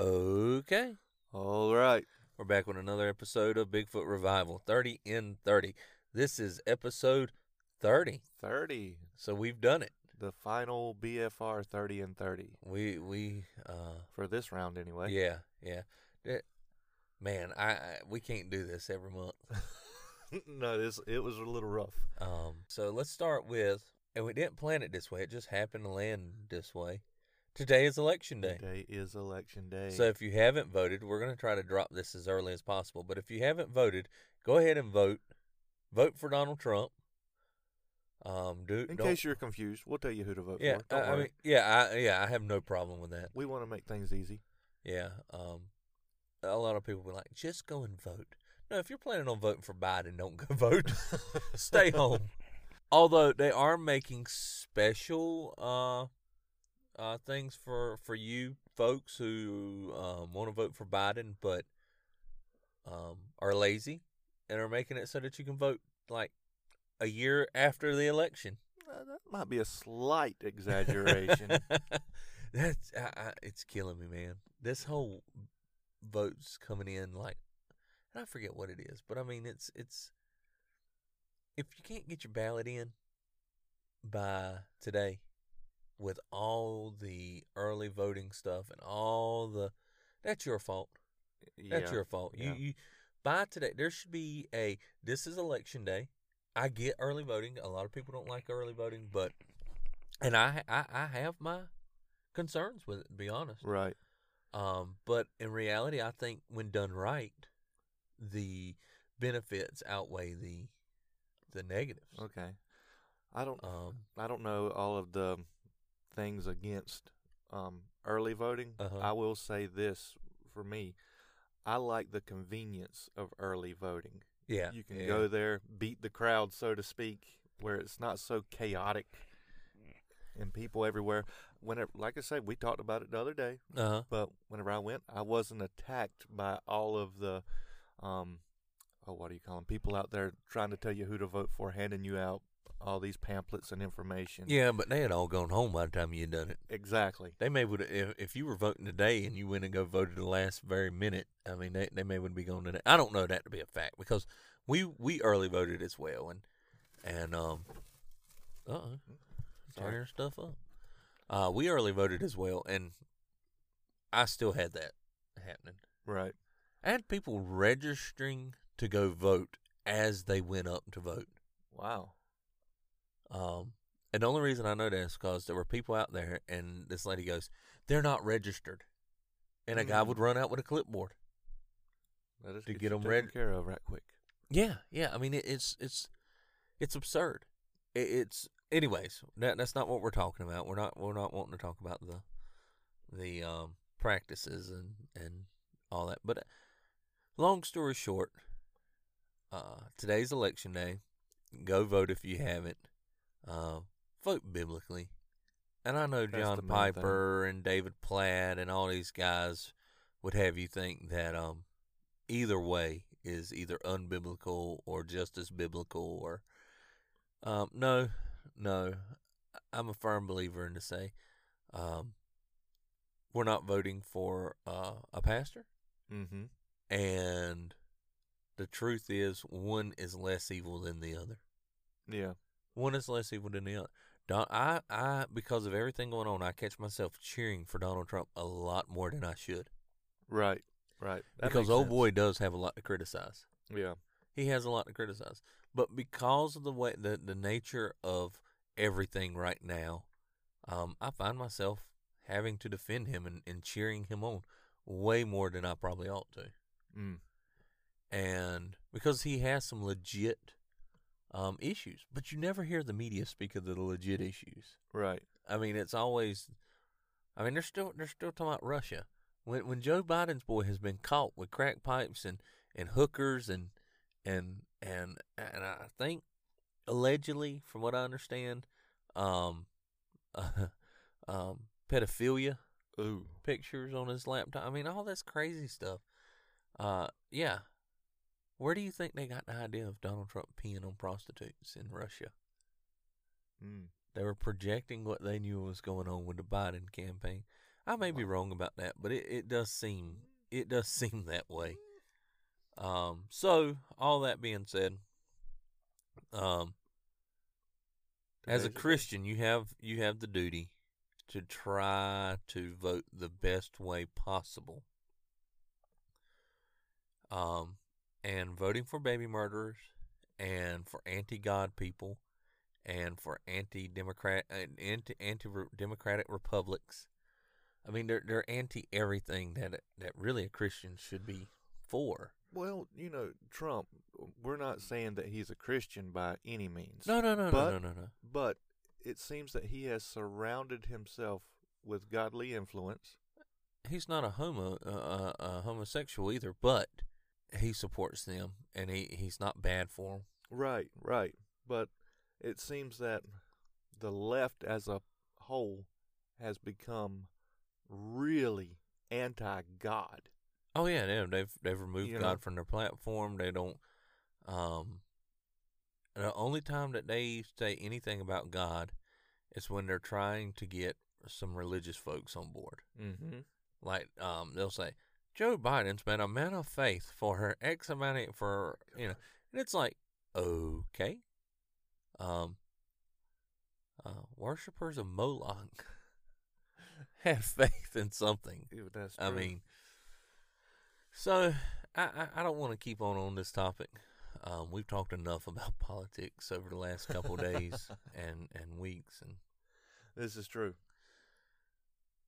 Okay. All right. We're back with another episode of Bigfoot Revival 30 in 30. This is episode 30. 30. So we've done it. The final BFR 30 and 30 We we uh for this round anyway. yeah, yeah. That- man, I, I we can't do this every month. no, this it was a little rough. Um so let's start with and we didn't plan it this way. It just happened to land this way. Today is election day. Today is election day. So if you haven't voted, we're going to try to drop this as early as possible. But if you haven't voted, go ahead and vote. Vote for Donald Trump. Um, do in case you're confused, we'll tell you who to vote yeah, for. Don't I, I mean, yeah, I, yeah, I have no problem with that. we want to make things easy. Yeah, um, a lot of people be like, just go and vote. No, if you're planning on voting for Biden, don't go vote. Stay home. Although they are making special uh, uh, things for for you folks who um, want to vote for Biden, but um, are lazy and are making it so that you can vote like a year after the election. Uh, that might be a slight exaggeration. That's I, I, it's killing me, man. This whole votes coming in like, and I forget what it is, but I mean it's it's if you can't get your ballot in by today, with all the early voting stuff and all the, that's your fault. That's Yeah, your fault. yeah. You you by today there should be a this is election day. I get early voting. A lot of people don't like early voting, but and I I, I have my concerns with it to be honest. Right. Um, but in reality, I think when done right, the benefits outweigh the the negatives. Okay. I don't. Um, I don't know all of the things against um, early voting. Uh-huh. I will say this for me. I like the convenience of early voting. yeah, You can yeah. go there, beat the crowd, so to speak, where it's not so chaotic and people everywhere. Whenever, like I said, we talked about it the other day, Uh-huh. but whenever I went, I wasn't attacked by all of the, um, oh, what do you call them? People out there trying to tell you who to vote for, handing you out all these pamphlets and information. Yeah, but they had all gone home by the time you had done it. Exactly. They may would if if you were voting today and you went and go voted the last very minute. I mean, they they may would be going today. I don't know that to be a fact because we we early voted as well and and um, uh, uh Sorry. turning stuff up. Uh, we early voted as well, and I still had that happening. Right. I had people registering to go vote as they went up to vote. Wow. Um, and the only reason I know that is because there were people out there, and this lady goes, "They're not registered," and a guy Mm. would run out with a clipboard. To get 'em taken ready- care of right quick. Yeah, yeah. I mean, it, it's it's it's absurd. It, it's anyways. That that's not what we're talking about. We're not we're not wanting to talk about the the um practices and and all that. But long story short, uh, today's election day. Go vote if you haven't. Uh, vote biblically. And I know That's John main thing. Piper and David Platt and all these guys would have you think that um either way is either unbiblical or just as biblical or um no no i'm a firm believer in to say um we're not voting for uh, a pastor Mm-hmm. and the truth is one is less evil than the other Yeah. One is less evil than the other Don, I, I, because of everything going on, I catch myself cheering for Donald Trump a lot more than I should. Right. Right. That because old boy does have a lot to criticize. Yeah. he has a lot to criticize. But because of the way the the nature of everything right now, um, I find myself having to defend him and, and cheering him on way more than I probably ought to. Mm. And because he has some legit um, issues, but you never hear the media speak of the legit issues. Right. I mean, it's always. I mean, they're still they're still talking about Russia. When when Joe Biden's boy has been caught with crack pipes and, and hookers and and and and I think allegedly, from what I understand, um, um, pedophilia Ooh. pictures on his laptop. I mean, all this crazy stuff. Uh, yeah. Where do you think they got the idea of Donald Trump peeing on prostitutes in Russia? Mm. They were projecting what they knew was going on with the Biden campaign. I may be wrong about that, but it, it does seem it does seem that way. Um, so all that being said, um, as a Today's the day. Christian, you have you have the duty to try to vote the best way possible. Um, and voting for baby murderers, and for anti-God people, and for anti-democrat, uh, anti anti-democratic republics. I mean, they're they're anti everything that that really a Christian should be for. Well, you know, Trump. We're not saying that he's a Christian by any means. No, no, no, But- no, no, no, no. But it seems that he has surrounded himself with godly influence. He's not a homo, uh, uh, uh, homosexual either, but he supports them, and he he's not bad for them. Right, right. But it seems that the left as a whole has become really anti God. Oh yeah, yeah, they've they've removed You God know. from their platform. They don't. Um, the only time that they say anything about God is when they're trying to get some religious folks on board. Mm-hmm. Like, um, they'll say Joe Biden's been a man of faith for her X amount of, for you know, and it's like okay, um, uh, worshippers of Moloch have faith in something. That's I mean, so I, I, I don't want to keep on on this topic. Um, we've talked enough about politics over the last couple of days and, and weeks, and this is true.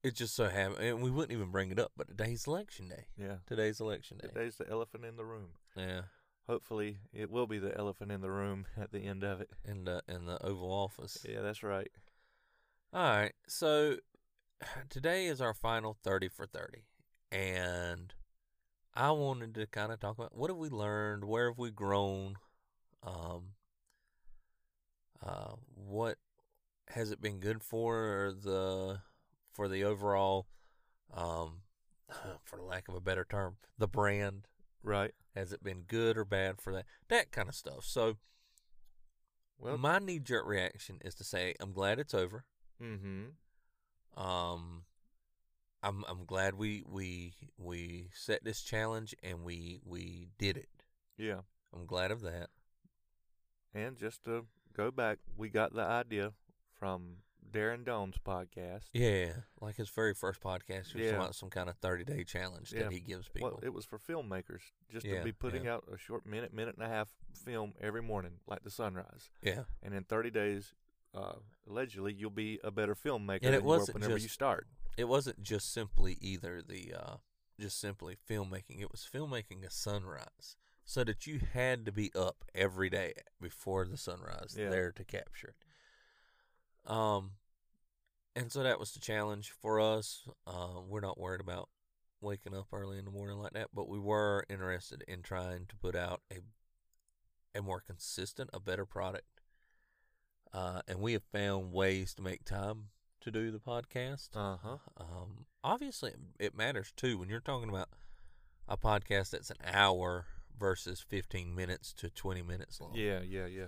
It just so happened, and we wouldn't even bring it up, but today's election day. Yeah. Today's election day. Today's the elephant in the room. Yeah, Hopefully, it will be the elephant in the room at the end of it. in the in the Oval Office. Yeah, that's right. All right, so today is our final thirty for thirty, and I wanted to kind of talk about what have we learned, where have we grown, um, uh, what has it been good for the for the overall, um, for lack of a better term, the brand. Right. Has it been good or bad for that? That kind of stuff. So Well, my knee jerk reaction is to say I'm glad it's over. mm-hmm. Um, I'm I'm glad we we we set this challenge and we we did it. Yeah. I'm glad of that. And just to go back, we got the idea from Darren Doane's podcast. Yeah, like his very first podcast, was Yeah. about some kind of 30 day challenge Yeah. that he gives people. Well, it was for filmmakers, just Yeah, to be putting out a short minute, minute and a half film every morning, like the sunrise. yeah, And in 30 days, uh, allegedly, you'll be a better filmmaker And it you wasn't whenever you just- start. it wasn't just simply either the uh, just simply filmmaking. It was filmmaking a sunrise, so that you had to be up every day before the sunrise there to capture it. Um, and so that was the challenge for us. Uh, we're not worried about waking up early in the morning like that, but we were interested in trying to put out a a more consistent, a better product. Uh, and we have found ways to make time to do the podcast. Uh huh. Um, obviously, it matters too when you're talking about a podcast that's an hour versus 15 minutes to 20 minutes long. Yeah, yeah, yeah.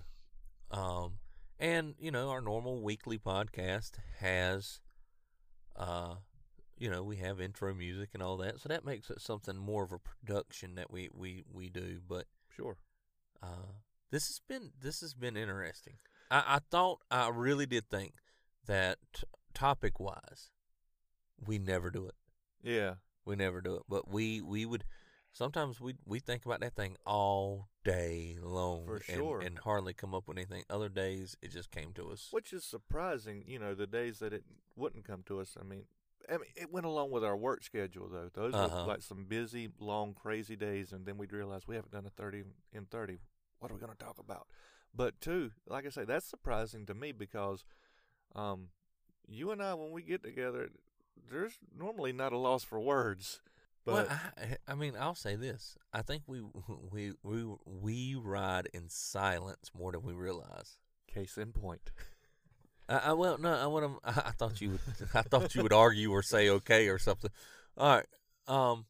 Um, and you know, our normal weekly podcast has, uh, you know, we have intro music and all that, so that makes it something more of a production that we we we do. But Sure. uh, this has been this has been interesting. I, I thought I really did think that topic wise, we never do it. Yeah. We never do it, but we we would sometimes we we think about that thing all day long For and, sure. and hardly come up with anything. Other days it just came to us. Which is surprising, you know, the days that it wouldn't come to us. I mean, I mean, it went along with our work schedule though. Those Uh-huh. were like some busy, long, crazy days, and then we'd realize we haven't done a thirty in thirty. What are we going to talk about? But two, like I say, that's surprising to me because, um, you and I when we get together, there's normally not a loss for words. But well, I, I mean, I'll say this: I think we we we we ride in silence more than we realize. case in point. I, I well, no, I want to. I, I thought you would. I thought you would argue or say okay or something. All right. Um,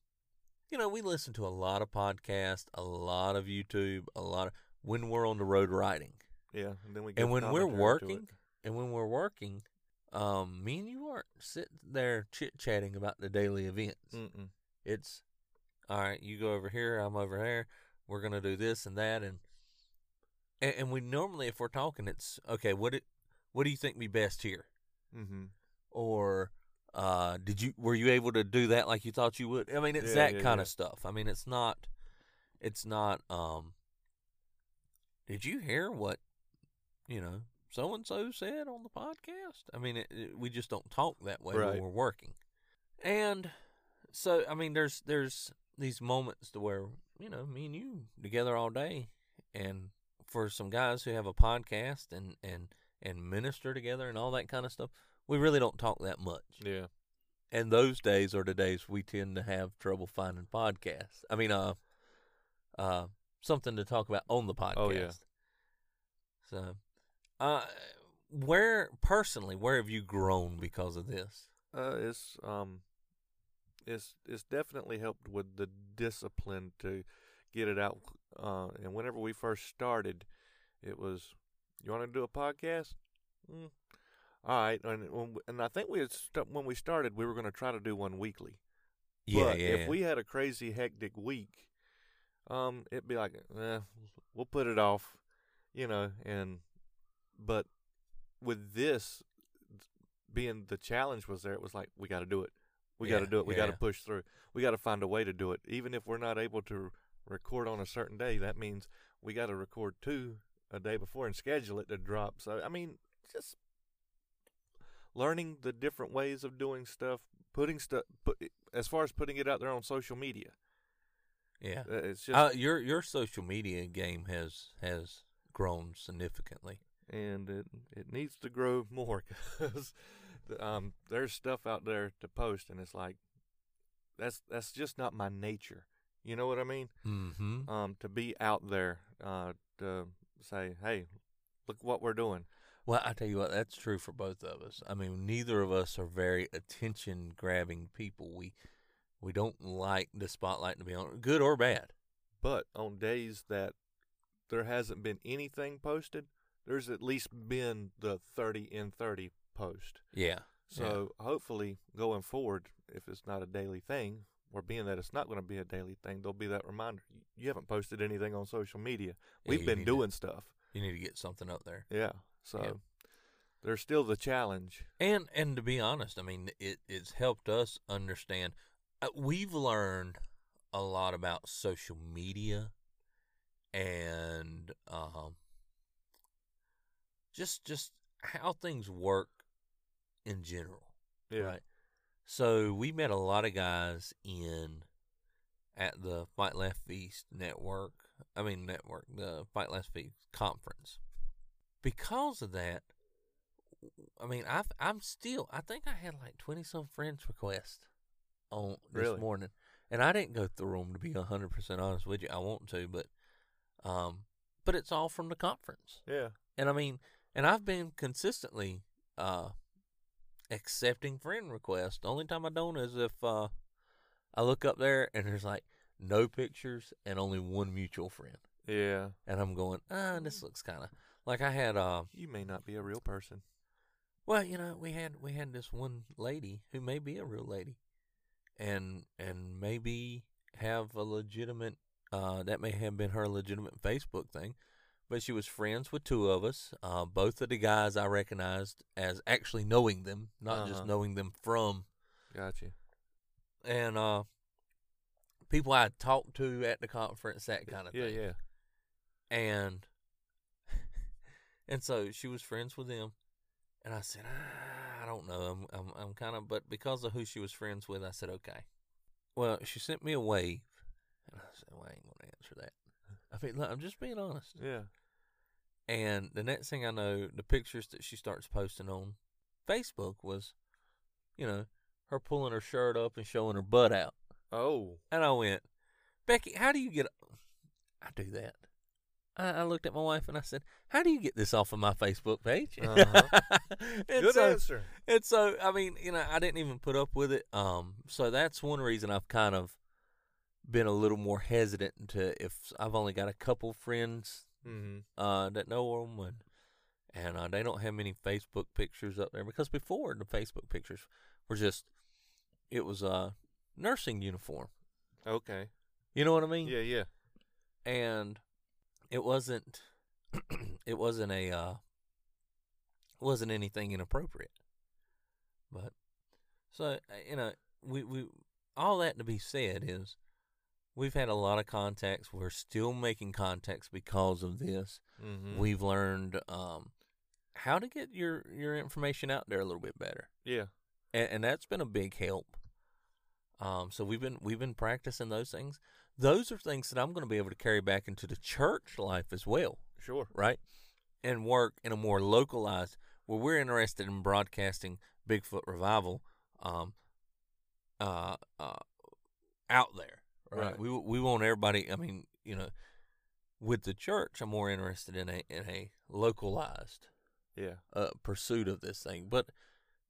you know, we listen to a lot of podcasts, a lot of YouTube, a lot of when we're on the road riding, Yeah, and then we and when we're commentary to it. working, and when we're working, um, me and you aren't sitting there chit chatting about the daily events. Mm-mm. It's all right. You go over here. I'm over there. We're gonna do this and that, and and, and we normally, if we're talking, it's okay. What it, what do you think be best here? Mm-hmm. Or uh, did you were you able to do that like you thought you would? I mean, it's Yeah, that yeah, kind yeah. of stuff. I mean, it's not, it's not. Um, did you hear what you know so and so said on the podcast? I mean, it, it, we just don't talk that way Right. when we're working, and so I mean, there's there's these moments to where you know me and you together all day, and for some guys who have a podcast and and and minister together and all that kind of stuff, we really don't talk that much. Yeah. And those days are the days we tend to have trouble finding podcasts. I mean, uh, uh, something to talk about on the podcast. Oh, yeah. So, uh, where personally, where have you grown because of this? Uh, it's um, it's it's definitely helped with the discipline to get it out. Uh, and whenever we first started, it was, you want to do a podcast? Mm. All right, and and I think we had st- when we started, we were going to try to do one weekly. Yeah, but if we had a crazy hectic week, um, it'd be like, eh, we'll put it off, you know. And but with this being the challenge was there, it was like we got to do it. We got to do it. We got to push through. We got to find a way to do it. Even if we're not able to record on a certain day, that means we got to record two a day before and schedule it to drop. So I mean, just learning the different ways of doing stuff, putting stuff, put, as far as putting it out there on social media. yeah, Uh, It's just uh, your your social media game has has grown significantly. and it it needs to grow more because um, there's stuff out there to post, and it's like that's that's just not my nature. You know what I mean? Mm-hmm. Um, to be out there, uh, to say, hey, look what we're doing. Well, I tell you what, that's true for both of us. I mean, neither of us are very attention grabbing people. We we don't like the spotlight to be on, good or bad. But on days that there hasn't been anything posted, there's at least been the 30 in 30 post. Yeah. So hopefully going forward, if it's not a daily thing, or being that it's not going to be a daily thing, there'll be that reminder. You haven't posted anything on social media. We've you been need to- doing stuff. You need to get something up there. Yeah. So Yeah. there's still the challenge. And and to be honest, I mean, it it's helped us understand. Uh, we've learned a lot about social media and um, just just how things work in general. Yeah. Right. So we met a lot of guys in at the Fight Laugh Feast network. I mean network, the Fight Laugh Feast conference. Because of that, I mean I've I'm still I think I had like twenty some friends requests on this Really? morning. And I didn't go through them to be hundred percent honest with you. I want to, but um but it's all from the conference. Yeah. And I mean, and I've been consistently uh accepting friend requests. The only time I don't is if uh I look up there and there's like no pictures and only one mutual friend. Yeah. And I'm going, ah, this looks kind of like I had uh You may not be a real person. well, you know, we had we had this one lady who may be a real lady and and maybe have a legitimate uh that may have been her legitimate Facebook thing. But she was friends with two of us. Uh both of the guys I recognized as actually knowing them, not just Uh-huh. knowing them from Gotcha. and uh people I talked to at the conference, that kind of Yeah. thing Yeah. and and so she was friends with them and i said ah, i don't know i'm i'm, I'm kind of but because of who she was friends with i said okay well she sent me a wave and i said well i ain't gonna answer that i mean look, i'm just being honest Yeah. and the next thing i know the pictures that she starts posting on facebook was you know her pulling her shirt up and showing her butt out Oh. and I went, Becky, how do you get? I do that. I, I looked at my wife and I said, "How do you get this off of my Facebook page?" Uh-huh. Good so, answer. and so, I mean, you know, I didn't even put up with it. Um, so that's one reason I've kind of been a little more hesitant to if I've only got a couple friends Mm-hmm. uh that know them and and uh, they don't have many Facebook pictures up there because before the Facebook pictures were just it was a nursing uniform. Okay. You know what I mean? Yeah, yeah. and it wasn't it wasn't a uh wasn't anything inappropriate but so uh, you know we we all that to be said is we've had a lot of contacts we're still making contacts because of this Mm-hmm. we've learned um how to get your your information out there a little bit better yeah. and, and that's been a big help. Um, so we've been we've been practicing those things. Those are things that I'm going to be able to carry back into the church life as well, Sure. right? And work in a more localized where we're interested in broadcasting Bigfoot revival, um, uh, uh, out there, right? Right. We we want everybody. I mean, you know, with the church, I'm more interested in a in a localized Yeah. uh, pursuit of this thing. But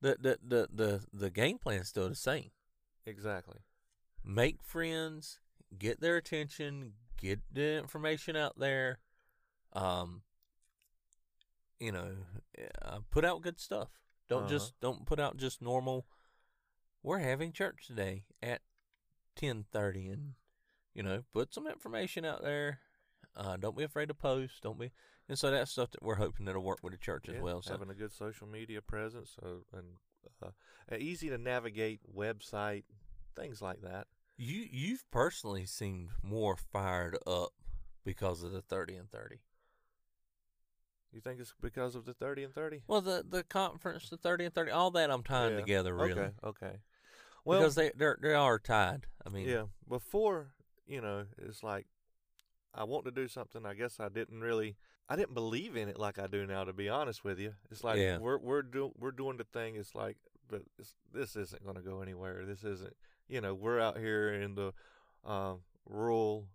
the the the the, the game plan is still the same. Exactly. Make friends, get their attention, get the information out there. Um, you know, uh, put out good stuff. Don't Uh-huh. just don't put out just normal. We're having church today at ten thirty, and you know, put some information out there. Uh, don't be afraid to post. Don't be, and so that's stuff that we're hoping that'll work with the church as well. So having a good social media presence so, and uh, easy to navigate website, things like that. You you've personally seemed more fired up because of the thirty and thirty. You think it's because of the 30 and 30? Well, the the conference, the thirty and thirty, all that I'm tying Yeah. together really Okay, okay. Well, because they they they are tied. I mean, yeah, before, you know, it's like I want to do something. I guess I didn't really I didn't believe in it like I do now to be honest with you. It's like Yeah. we're we're doing we're doing the thing it's like but it's, this isn't going to go anywhere. This isn't, you know, we're out here in the um rural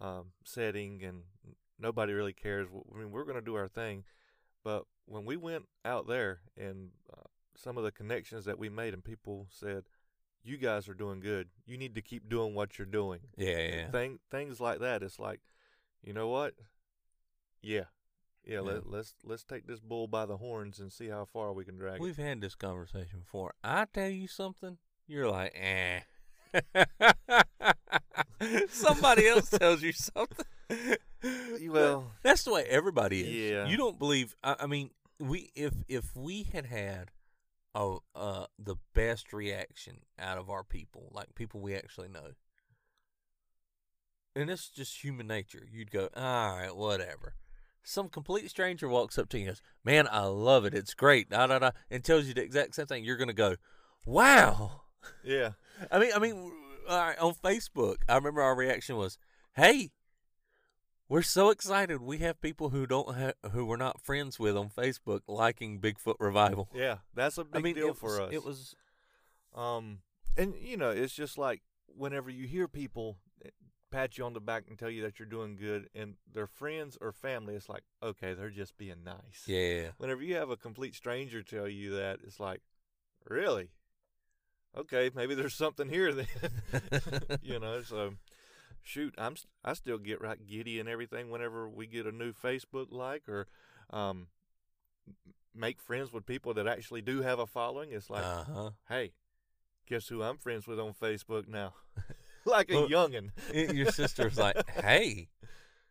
um setting and nobody really cares. I mean, we're going to do our thing. But when we went out there and uh, some of the connections that we made and people said, "You guys are doing good. You need to keep doing what you're doing." yeah, yeah. Thing things like that. It's like, you know what? Yeah, yeah. Yeah. Let, let's let's take this bull by the horns and see how far we can drag it. We've had this conversation before. I tell you something, you're like, eh. Somebody else tells you something. Well, that's the way everybody is. Yeah. You don't believe. I, I mean, we if if we had had a uh the best reaction out of our people, like people we actually know, and it's just human nature. You'd go, all right, whatever. Some complete stranger walks up to you and goes, "Man, I love it. It's great." Da da da, and tells you the exact same thing. You're gonna go, "Wow." yeah, I mean, I mean, all right, on Facebook, I remember our reaction was, "Hey, we're so excited. We have people who don't ha- who we're not friends with on Facebook liking Bigfoot Revival." yeah. That's a big I mean, deal for was, us. It was Um, and you know, it's just like whenever you hear people eh, pat you on the back and tell you that you're doing good, and their friends or family, it's like, okay, they're just being nice. yeah, Whenever you have a complete stranger tell you that, it's like, really? Okay, maybe there's something here then. you know, so shoot, I'm I still get right giddy and everything whenever we get a new Facebook like or um make friends with people that actually do have a following. It's like, uh huh. hey, guess who I'm friends with on Facebook now? like a Well- youngin. Your sister's like, "Hey,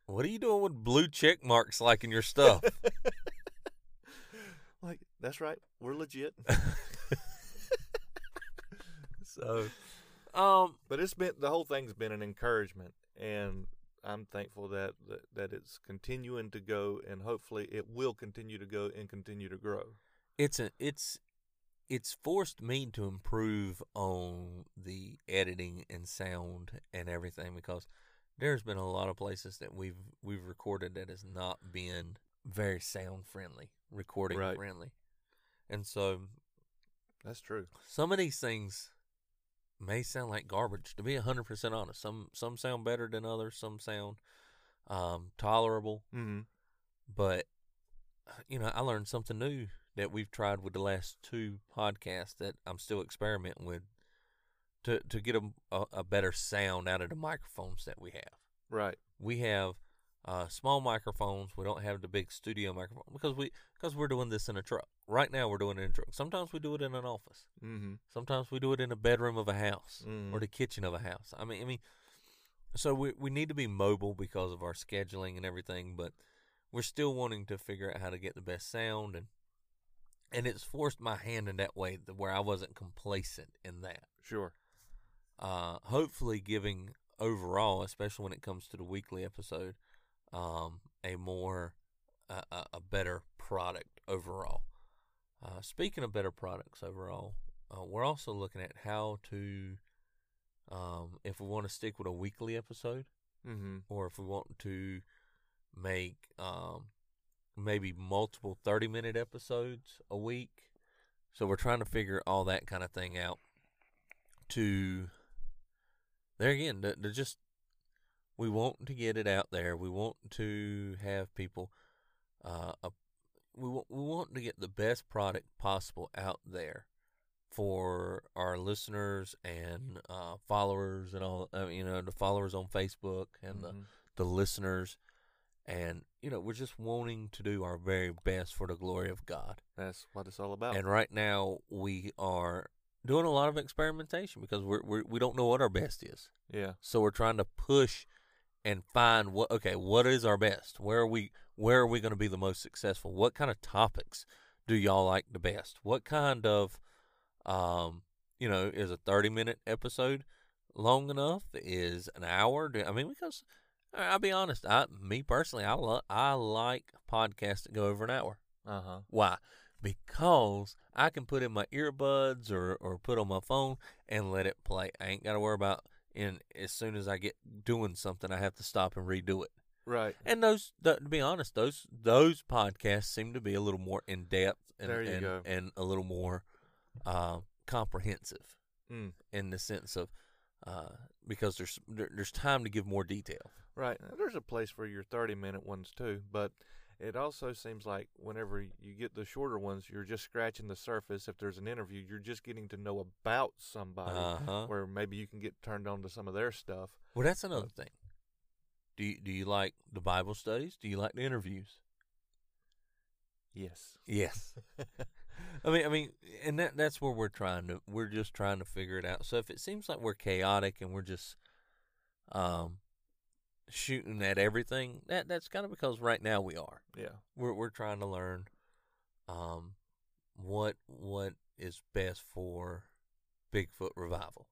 what are you doing with blue check marks liking your stuff?" like, that's right, we're legit. so, um, but it's been the whole thing's been an encouragement, and I'm thankful that, that that it's continuing to go, and hopefully it will continue to go and continue to grow. it's a it's it's forced me to improve on the editing and sound and everything because there's been a lot of places that we've we've recorded that has not been very sound friendly, recording Right. friendly. And so That's true. some of these things may sound like garbage to be 100% honest. Some some sound better than others, some sound um tolerable, Mm-hmm. but you know, I learned something new that we've tried with the last two podcasts that I'm still experimenting with to to get a, a, a better sound out of the microphones that we have. Right. We have uh, small microphones. We don't have the big studio microphone because we because we're doing this in a truck. Right now, we're doing it in a truck. Sometimes we do it in an office. Mm-hmm. Sometimes we do it in a bedroom of a house Mm. or the kitchen of a house. I mean, I mean, so we we need to be mobile because of our scheduling and everything, but we're still wanting to figure out how to get the best sound and and it's forced my hand in that way where I wasn't complacent in that. Sure. Uh, hopefully, giving overall, especially when it comes to the weekly episode, um, a more a, a better product overall. Uh, speaking of better products overall, uh, we're also looking at how to, um, if we want to stick with a weekly episode, Mm-hmm. or if we want to make um, maybe multiple 30 minute episodes a week. So we're trying to figure all that kind of thing out to there again to, to just we want to get it out there. We want to have people uh a, we want we want to get the best product possible out there for our listeners and uh, followers and all uh, you know the followers on Facebook and the Mhm. the listeners and you know we're just wanting to do our very best for the glory of God. That's what it's all about. And right now we are doing a lot of experimentation because we're, we're we don't know what our best is. yeah. So we're trying to push and find what okay, what is our best? Where are we where are we going to be the most successful? What kind of topics do y'all like the best? What kind of um you know, is a 30 minute episode long enough? Is an hour? Do, I mean, because I'll be honest, I me personally, I lo- I like podcasts that go over an hour. Uh huh. Why? Because I can put in my earbuds or, or put on my phone and let it play. I ain't got to worry about in as soon as I get doing something, I have to stop and redo it. Right. And those, th- to be honest, those those podcasts seem to be a little more in depth and There you and, go. and a little more uh, comprehensive Mm. in the sense of uh, because there's there, there's time to give more detail. Right. There's a place for your 30 minute ones too, but it also seems like whenever you get the shorter ones, you're just scratching the surface. If there's an interview, you're just getting to know about somebody, Uh huh. where maybe you can get turned on to some of their stuff. Well, that's another thing. Do you, do you like the Bible studies? Do you like the interviews? Yes. Yes. I mean, I mean, and that that's where we're trying to we're just trying to figure it out. So if it seems like we're chaotic and we're just um shooting at everything, that that's kind of because right now we are. Yeah. We're we're trying to learn um what what is best for Bigfoot revival.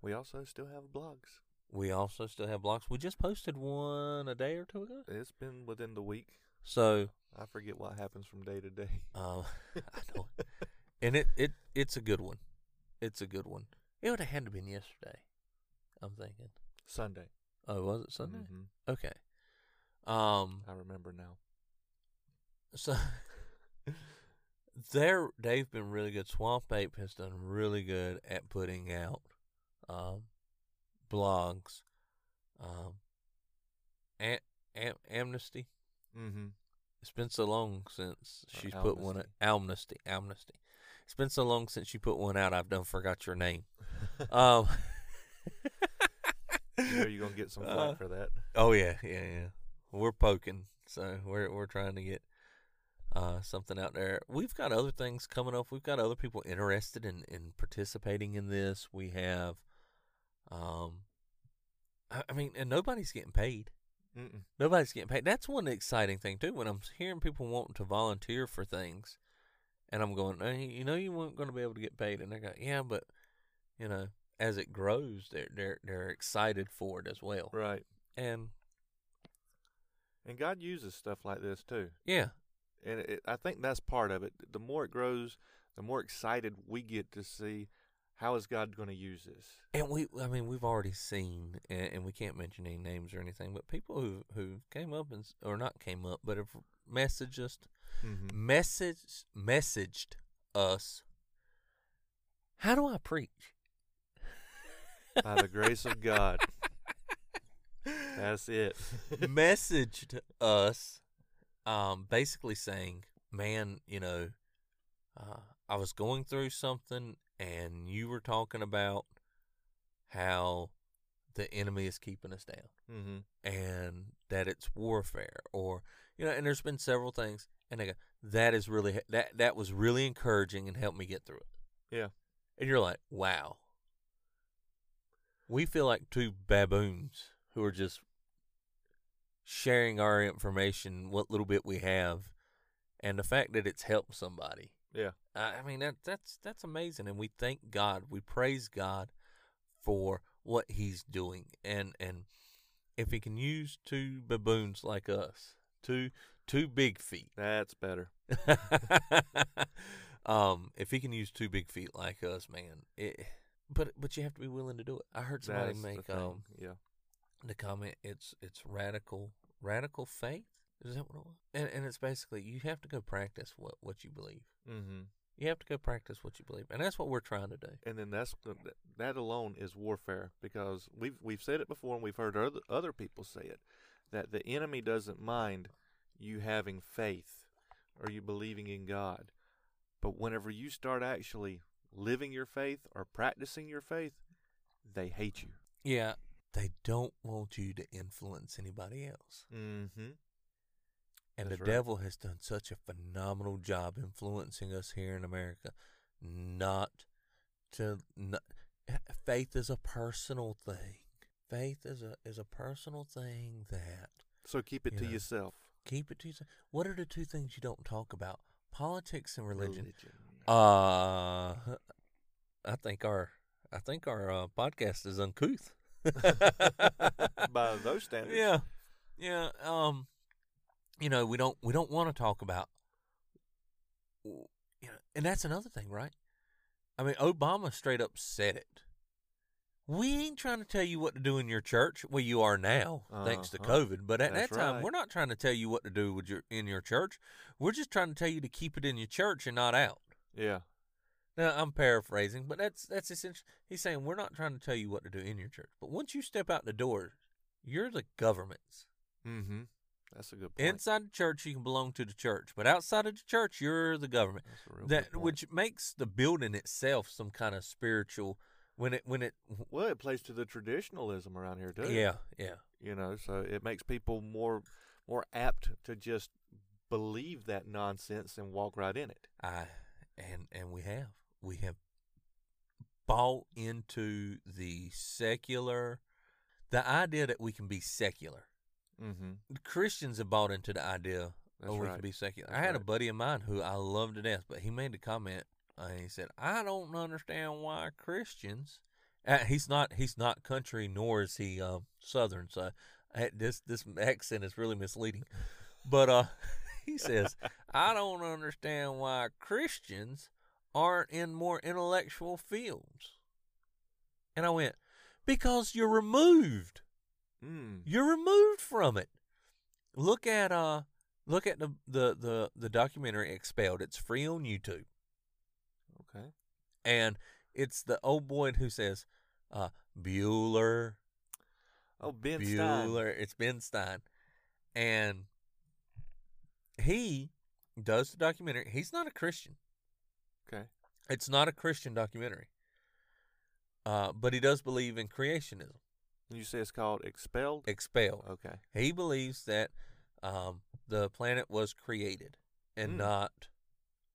We also still have blogs. We also still have blogs. We just posted one a day or two ago. It's been within the week. So I forget what happens from day to day. Uh, I know, and it it it's a good one. It's a good one. It would have had to been yesterday. I'm thinking. Sunday. Oh, was it Sunday? Mhm. Okay. Um. I remember now. So they're they've been really good. Swamp Ape has done really good at putting out um blogs. Um. Am, am, amnesty. Mm-hmm. It's been so long since Or she's put one out. Amnesty, amnesty. It's been so long since you put one out. I've done forgot your name. um. You know you're gonna get some flack Uh, for that. Oh yeah, yeah, yeah. We're poking, so we're we're trying to get uh something out there. We've got other things coming up. We've got other people interested in in participating in this. We have, um, I, I mean, and nobody's getting paid. Mm-mm. Nobody's getting paid. That's one exciting thing too. When I'm hearing people wanting to volunteer for things, and I'm going, hey, you know, you weren't going to be able to get paid, and they go, yeah, but you know, as it grows, they're they're they're excited for it as well. Right. And And God uses stuff like this too. yeah, and it, I think that's part of it. The more it grows, the more excited we get to see how is God going to use this. and we, I mean, we've already seen, and, and we can't mention any names or anything, but people who who came up and or not came up, but have messaged us, Mm-hmm. messaged messaged us. How do I preach? By the grace of God, that's it. messaged us um basically saying man you know uh, i was going through something and you were talking about how the enemy is keeping us down Mm-hmm. and that it's warfare or you know and there's been several things and they go that is really that that was really encouraging and helped me get through it Yeah. and you're like wow we feel like two baboons who are just sharing our information what little bit we have and the fact that it's helped somebody Yeah. I mean that that's that's amazing, and we thank God, we praise God for what He's doing, and and if He can use two baboons like us, two two big feet, That's better. um, if He can use two big feet like us, man, it, but but you have to be willing to do it. I heard somebody That's the make um yeah. the comment it's it's radical radical faith. Is that what it was? And and it's basically you have to go practice what what you believe. Mm-hmm. You have to go practice what you believe, and that's what we're trying to do. And then that's that alone is warfare because we've we've said it before and we've heard other other people say it that the enemy doesn't mind you having faith or you believing in God, but whenever you start actually living your faith or practicing your faith, they hate you. Yeah, they don't want you to influence anybody else. Mm-hmm. And That's the right. devil has done such a phenomenal job influencing us here in America not to not, faith is a personal thing. Faith is a is a personal thing that So keep it You to know. yourself. keep it to yourself. What are the two things you don't talk about? Politics and religion. Religion. Uh I think our I think our uh, podcast is uncouth. By those standards. Yeah, yeah. Um, you know, we don't we don't want to talk about, you know, and that's another thing, right? I mean, Obama straight up said it. We ain't trying to tell you what to do in your church. Well, you are now, thanks to Uh-huh. COVID. But at That's that time, right. we're not trying to tell you what to do with your in your church. We're just trying to tell you to keep it in your church and not out. Yeah. Now, I'm paraphrasing, but that's that's essentially he's saying we're not trying to tell you what to do in your church, but once you step out the door, you're the government's. Mm-hmm. That's a good point. Inside the church, you can belong to the church, but outside of the church, you're the government. That's a real That which makes the building itself some kind of spiritual. When it when it well, it plays to the traditionalism around here too. yeah yeah you know so it makes people more more apt to just believe that nonsense and walk right in it I and and we have we have bought into the secular, the idea that we can be secular. mm-hmm Christians have bought into the idea that's oh, we right can be secular. That's I had a buddy of mine who I love to death, but he made a comment. Uh, he said, "I don't understand why Christians." Uh, he's not. He's not country, nor is he um, southern. So uh, this this accent is really misleading. But uh, he says, "I don't understand why Christians aren't in more intellectual fields." And I went, "Because you're removed." mm. You're removed from it. Look at uh look at the the the, the documentary Expelled. It's free on YouTube. okay And it's the old boy who says, uh Bueller. oh ben stein Bueller. It's Ben Stein. And he does the documentary. He's not a Christian. okay It's not a Christian documentary. Uh, but he does believe in creationism. you say it's called expelled Expelled. okay He believes that um, the planet was created and Hmm. not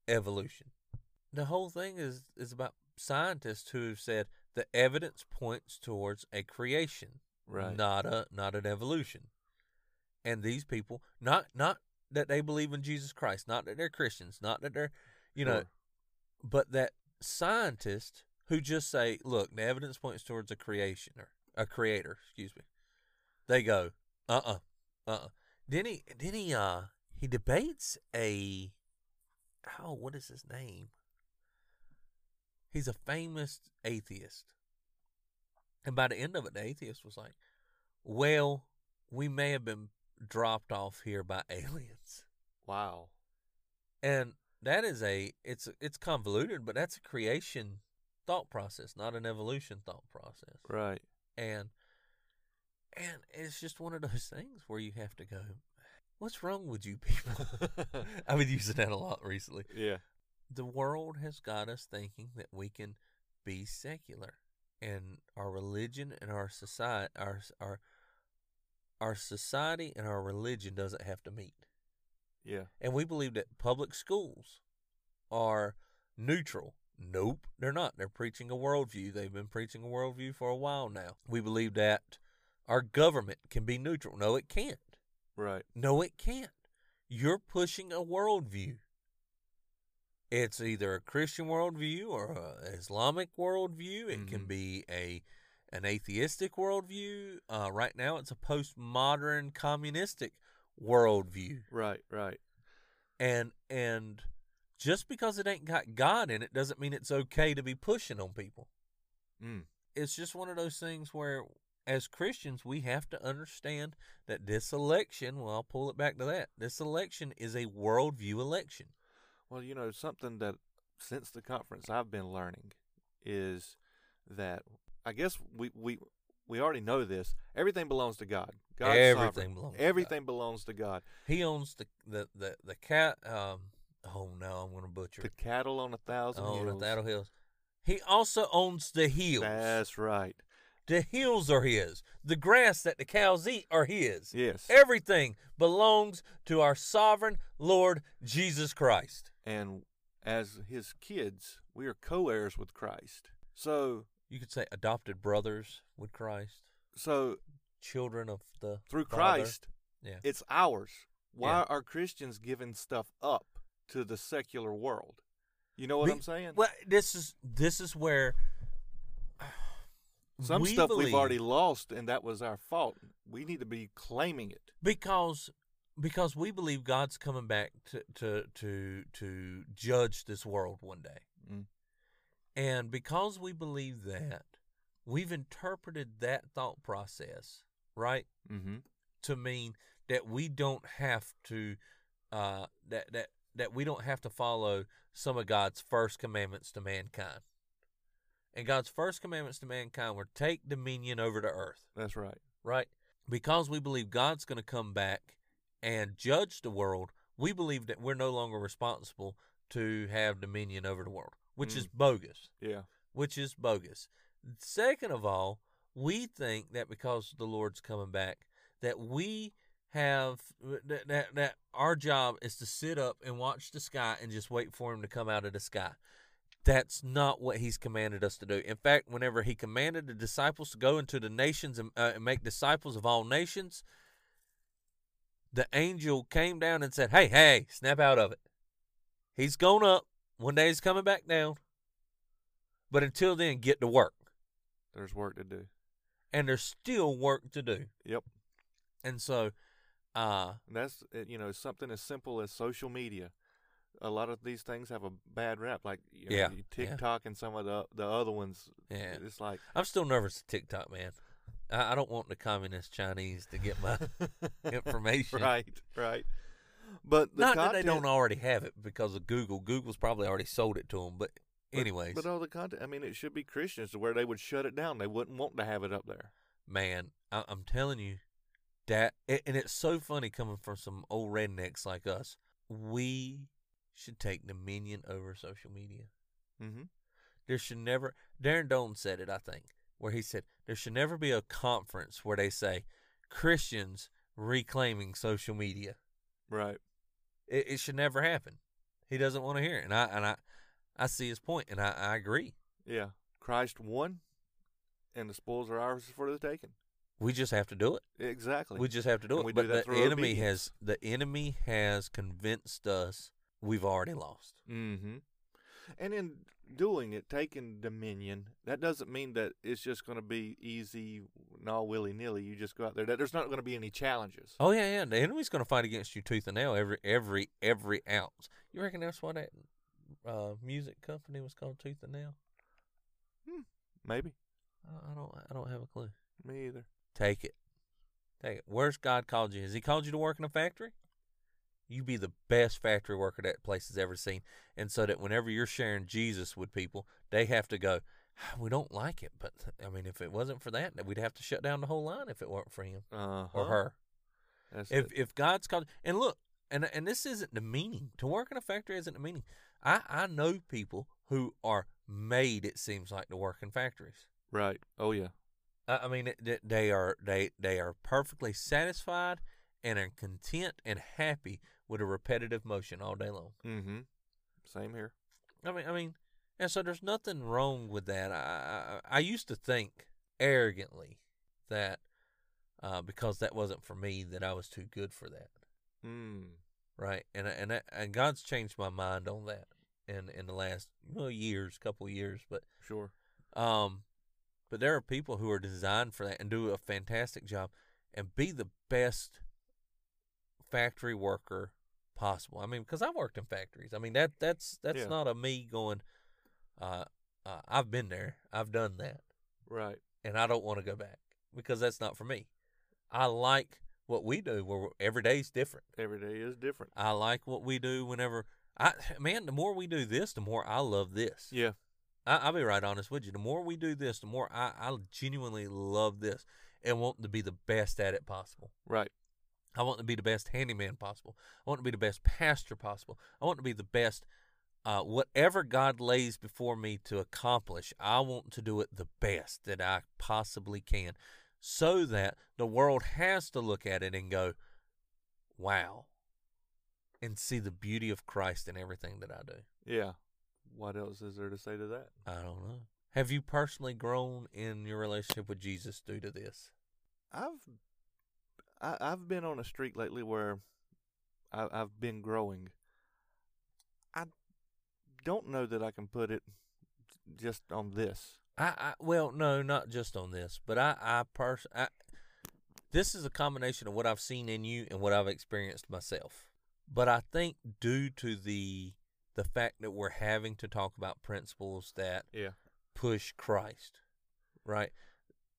evolution. The whole thing is is about scientists who have said the evidence points towards a creation, right not a not an evolution. And these people, not not that they believe in Jesus Christ, not that they're Christians, not that they're, you know, but that scientists who just say, look, the evidence points towards a creation or a creator, excuse me. They go, uh uh-uh, uh, uh Then he then he uh he debates a oh, what is his name? He's a famous atheist. And by the end of it, the atheist was like, Well, we may have been dropped off here by aliens. wow And that is a it's it's convoluted, but that's a creation thought process, not an evolution thought process. right And and it's just one of those things where you have to go, What's wrong with you people? I've been using that a lot recently. yeah The world has got us thinking that we can be secular. and our religion and our society our our our society and our religion doesn't have to meet. Yeah. And we believe that public schools are neutral. Nope, they're not. They're preaching a worldview. They've been preaching a worldview for a while now. We believe that our government can be neutral. No, it can't. Right. No, it can't. You're pushing a worldview. It's either a Christian worldview or an Islamic worldview. It can Mhm. be a an atheistic worldview. Uh, right now, it's a postmodern communistic worldview. Right. Right. And and just because it ain't got God in it doesn't mean it's okay to be pushing on people. Mm. It's just one of those things where as Christians we have to understand that this election, well I'll pull it back to that. This election is a worldview election. Well, you know, something that since the conference I've been learning is that I guess we we we already know this. Everything belongs to God. God's Everything sovereign. belongs to God. Belongs to God. He owns the the the, the cat um oh no, I'm gonna butcher The it. cattle on a thousand Oh, hills. the Thattle Hills. He also owns the hills. That's right. The hills are his. The grass that the cows eat are his. Yes. Everything belongs to our sovereign Lord Jesus Christ. and as his kids, we are co-heirs with Christ. So You could say adopted brothers with Christ, so children of the through Father. Christ, Yeah. it's ours. Why Yeah. are Christians giving stuff up to the secular world? You know what Be- I'm saying? Well, this is this is where Some we stuff believe- we've already lost, and that was our fault. We need to be claiming it. because because we believe God's coming back to to to to judge this world one day. Mm. And because we believe that, we've interpreted that thought process, right? Mm-hmm. to mean that we don't have to uh, that that that we don't have to follow some of God's first commandments to mankind. And God's first commandments to mankind were take dominion over the earth, That's right. right? Because we believe God's going to come back and judge the world, we believe that we're no longer responsible to have dominion over the world, which is bogus Yeah. which is bogus. Second of all, we think that because the Lord's coming back, that we have that, that that our job is to sit up and watch the sky and just wait for him to come out of the sky. That's not what he's commanded us to do. In fact, whenever he commanded the disciples to go into the nations and, uh, and make disciples of all nations, the angel came down and said, "Hey, hey, snap out of it. He's gone up. One day he's coming back down. But until then, get to work. There's work to do. And there's still work to do. Yep. And so, uh, And that's uh, you know something as simple as social media. A lot of these things have a bad rap, like you know, Yeah, you- yeah. TikTok and some of the the other ones. yeah, It's like I'm still nervous of TikTok, man. I, I don't want the communist Chinese to get my information. right, right. But the Not content, that they don't already have it because of Google. Google's probably already sold it to them. But, but- anyways, but all the content. I mean, it should be Christians to where they would shut it down. They wouldn't want to have it up there. man, I, I'm telling you that, and it's so funny coming from some old rednecks like us. We should take dominion over social media. Mm-hmm. There should never. Darren Doane said it, I think, where he said there should never be a conference where they say Christians reclaiming social media. Right. It, it should never happen. He doesn't want to hear it, and I and I, I see his point, and I, I agree. Yeah. Christ won, and the spoils are ours for the taking. We just have to do it. Exactly. We just have to do And it. but do the enemy obedience. has the enemy has convinced us we've already lost. Mm-hmm. And in doing it, taking dominion, that doesn't mean that it's just going to be easy, no willy nilly. You just go out there. There's not going to be any challenges. Oh yeah, yeah. The enemy's going to fight against you tooth and nail every every every ounce. You reckon that's why that uh, music company was called Tooth and Nail? Hmm, maybe. I, I don't I don't have a clue. Me either. Take it, take it. Where's God called you? Has He called you to work in a factory? You be the best factory worker that place has ever seen, and so that whenever you're sharing Jesus with people, they have to go. "Ah, We don't like it, but I mean, if it wasn't for that, we'd have to shut down the whole line if it weren't for him Uh or her. That's if it. if God's called and look and and this isn't the meaning to work in a factory isn't the meaning. I I know people who are made it seems like to work in factories. Right. Oh yeah. I, I mean, they are they they are perfectly satisfied and are content and happy with a repetitive motion all day long. Mm-hmm. Same here. I mean, I mean, and so there's nothing wrong with that. I I, I used to think arrogantly that uh, because that wasn't for me that I was too good for that, Mm. right? And and that- and God's changed my mind on that in in the last well, years, couple years, but Sure. um, but there are people who are designed for that and do a fantastic job and be the best factory worker possible. I mean, because I've worked in factories. I mean that that's that's Yeah. not a me going. Uh, uh, I've been there. I've done that, Right. and I don't want to go back because that's not for me. I like what we do. Where every day is different. Every day is different. I like what we do. Whenever I man, the more we do this, the more I love this. Yeah. I, I'll be right honest with you. The more we do this, the more I, I genuinely love this and want to be the best at it possible. Right. I want to be the best handyman possible. I want to be the best pastor possible. I want to be the best, uh, whatever God lays before me to accomplish, I want to do it the best that I possibly can so that the world has to look at it and go, wow, and see the beauty of Christ in everything that I do. Yeah. What else is there to say to that? I don't know. Have you personally grown in your relationship with Jesus due to this? I've I, I've been on a streak lately where I, I've been growing. I don't know that I can put it just on this. I, I well, no, not just on this, but I, I pers- I, this is a combination of what I've seen in you and what I've experienced myself. But I think due to the the fact that we're having to talk about principles that Yeah. push Christ, right?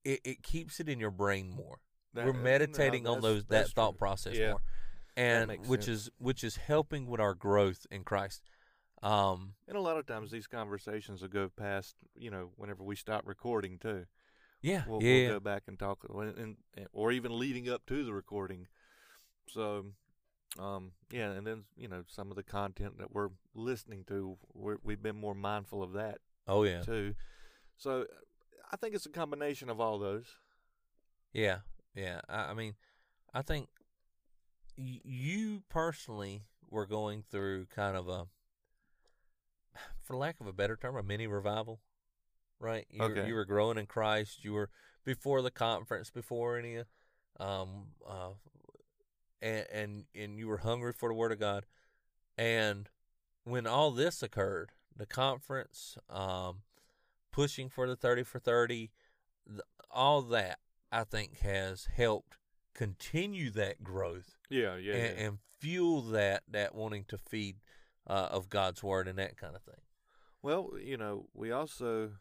It it keeps it in your brain more. That- we're no, meditating on those that thought true. process Yeah. more, and which sense. is which is helping with our growth in Christ. Um, And a lot of times these conversations will go past, you know, whenever we stop recording too. yeah, We'll, yeah, we'll go back and talk, and, and or even leading up to the recording. So, um, yeah, and then you know some of the content that we're listening to, we're, we've been more mindful of that oh yeah, too. So, I think it's a combination of all those. Yeah, yeah. I, I mean, I think y- you personally were going through kind of a, for lack of a better term, a mini revival, right? You, were, Okay. you were growing in Christ. You were before the conference, before any, um, uh, and and and you were hungry for the Word of God, and when all this occurred, the conference, um, pushing for the thirty for thirty, th- all that I think has helped continue that growth Yeah, yeah, and, and fuel that that wanting to feed uh, of God's word and that kind of thing. Well, you know, we also,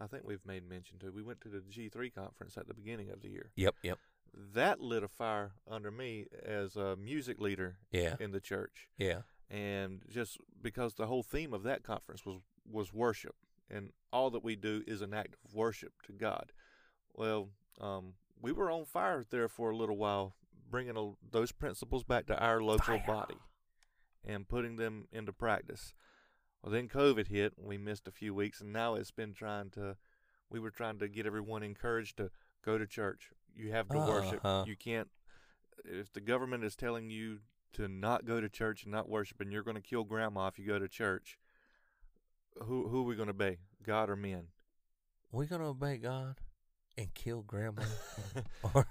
I think we've made mention to. We went to the G three conference at the beginning of the year. Yep, yep, That lit a fire under me as a music leader yeah, in the church. yeah, and just because the whole theme of that conference was was worship and all that we do is an act of worship to God. Well, um, we were on fire there for a little while, bringing a, those principles back to our local Fire. body and putting them into practice. Well, then COVID hit, and we missed a few weeks, and now it's been trying to. We were trying to get everyone encouraged to go to church. You have to worship. Uh-huh. You can't. If the government is telling you to not go to church and not worship, and you're going to kill grandma if you go to church. Who who are we going to obey, God or men? we're gonna obey God and kill Grandma. or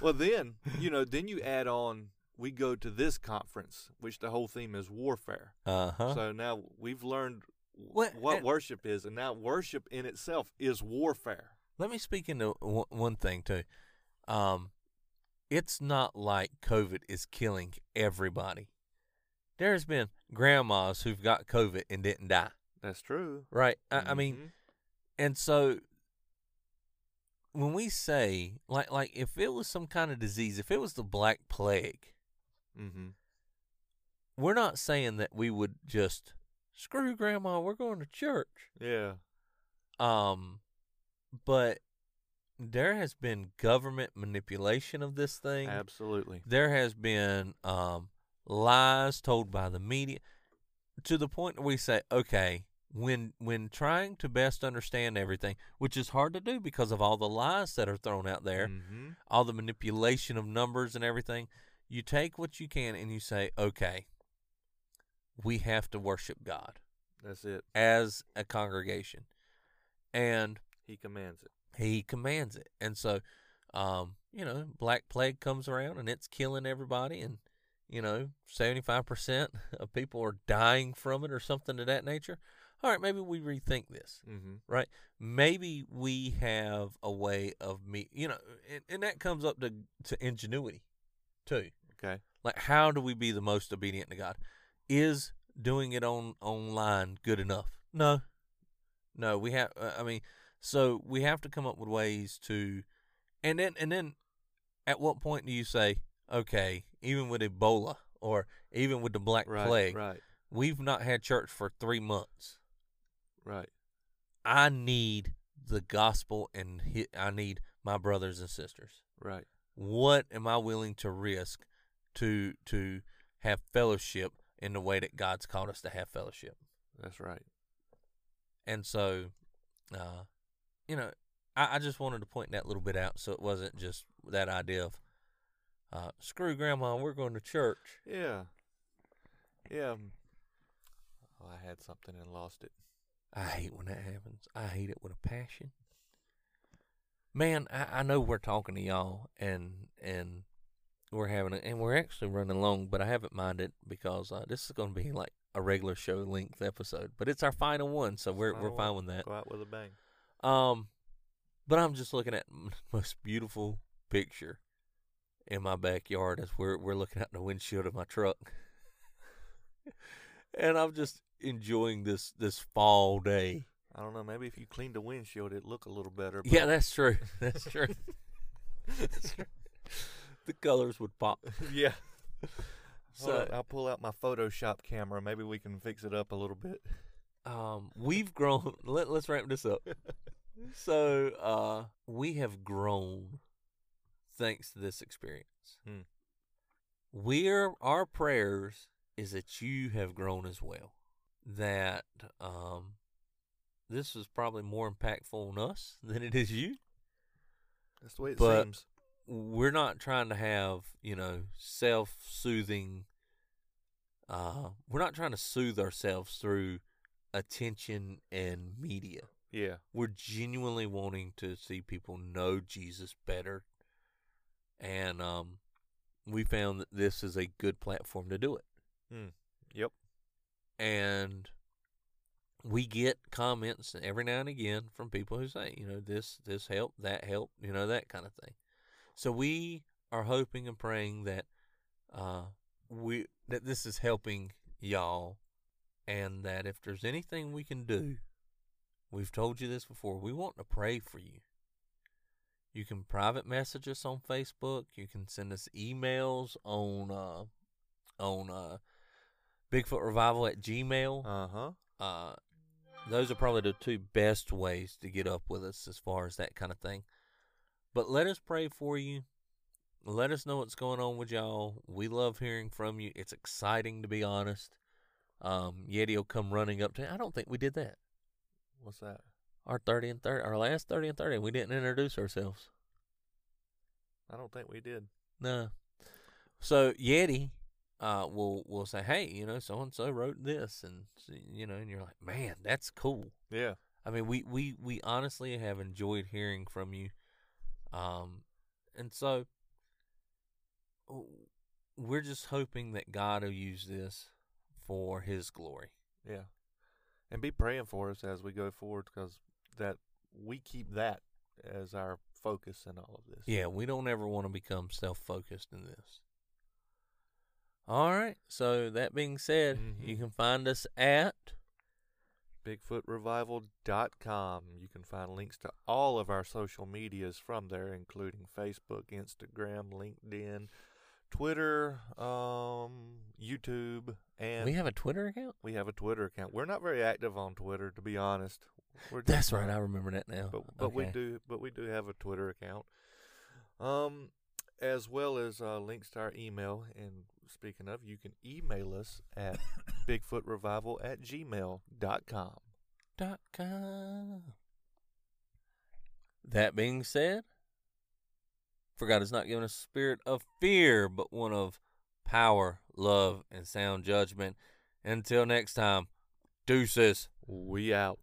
well, then you know, then you add on. We go to this conference, which the whole theme is warfare. uh huh. So now we've learned w- Well, what and- worship is, and now worship in itself is warfare. Let me speak into one one thing too. Um, it's not like COVID is killing everybody. There's been grandmas who've got COVID and didn't die, That's true. right? I, I mean, Mhm. and so when we say like like if it was some kind of disease, if it was the Black Plague, Mhm. we're not saying that we would just screw grandma. We're going to church. yeah, Um, but there has been government manipulation of this thing. absolutely. There has been um lies told by the media to the point where we say, okay, when when trying to best understand everything, which is hard to do because of all the lies that are thrown out there, Mm-hmm. all the manipulation of numbers and everything, you take what you can and you say, okay, we have to worship God That's it. as a congregation, and He commands it. He commands it, and so, um, you know, Black Plague comes around and it's killing everybody, and you know, seventy five percent of people are dying from it or something of that nature. All right, maybe we rethink this. Mm-hmm. Maybe we have a way of me, you know, and, and that comes up to to ingenuity, too. Okay. Like, how do we be the most obedient to God? Is doing it on online good enough? No, no. We have. Uh, I mean, so we have to come up with ways to, and then and then, at what point do you say, okay, even with Ebola or even with the Black Right. Plague, Right. we've not had church for three months. Right. I need the gospel and I need my brothers and sisters. Right. What am I willing to risk to to have fellowship in the way that God's called us to have fellowship? That's right. And so, uh, you know, I, I just wanted to point that little bit out so it wasn't just that idea of uh, screw grandma, we're going to church. Yeah. Yeah. Oh, I had something and lost it. I hate when that happens. I hate it with a passion. Man, I, I know we're talking to y'all and and we're having it and we're actually running long, but I haven't minded because uh, this is going to be like a regular show length episode, but it's our final one, so we're we're fine with that. Go out with a bang. Um, but I'm just looking at most beautiful picture in my backyard as we're we're looking out the windshield of my truck, and I'm just enjoying this this fall day. I don't know. Maybe if you cleaned the windshield, it'd look a little better. Yeah, that's true. That's true. That's true. The colors would pop. yeah. So- I'll pull out my Photoshop camera. Maybe we can fix it up a little bit. Um, we've grown. Let, let's wrap this up. So, uh, we have grown thanks to this experience. Hmm. We're our prayers is that you have grown as well. That um, this is probably more impactful on us than it is you. That's the way it But- seems. we're not trying to have you know self-soothing uh we're not trying to soothe ourselves through attention and media Yeah. we're genuinely wanting to see people know jesus better and um we found that this is a good platform to do it Yep. And we get comments every now and again from people who say, you know, this this helped, that helped, you know, that kind of thing. So we are hoping and praying that uh we that this is helping y'all and that if there's anything we can do, we've told you this before, we want to pray for you. You can private message us on Facebook, you can send us emails on uh on uh Bigfoot Revival at Gmail. Uh huh. Uh, those are probably the two best ways to get up with us as far as that kind of thing. But let us pray for you. Let us know what's going on with y'all. We love hearing from you. It's exciting to be honest. Um, Yeti will come running up to. I don't think we did that. What's that? Our thirty and thirty, our last thirty and thirty, we didn't introduce ourselves. I don't think we did. No. So Yeti uh, will will say, "Hey, you know, so and so wrote this," and you know, and you're like, "Man, that's cool." Yeah. I mean, we, we, we honestly have enjoyed hearing from you. Um, and so we're just hoping that God will use this for His glory. Yeah. And be praying for us as we go forward because that we keep that as our focus in all of this. Yeah, we don't ever want to become self focused in this. All right. So that being said, you Mhm. can find us at BigfootRevival.com. You can find links to all of our social medias from there, including Facebook, Instagram, LinkedIn, Twitter, um, YouTube, and we have a Twitter account. we have a Twitter account. We're not very active on Twitter, to be honest. We're That's right. I remember that now. but but we do but we do have a Twitter account, um, as well as uh, links to our email. And speaking of, you can email us at bigfootrevival at gmail.com. com. That being said, for God has not given us a spirit of fear, but one of power, love, and sound judgment. Until next time, deuces. We out.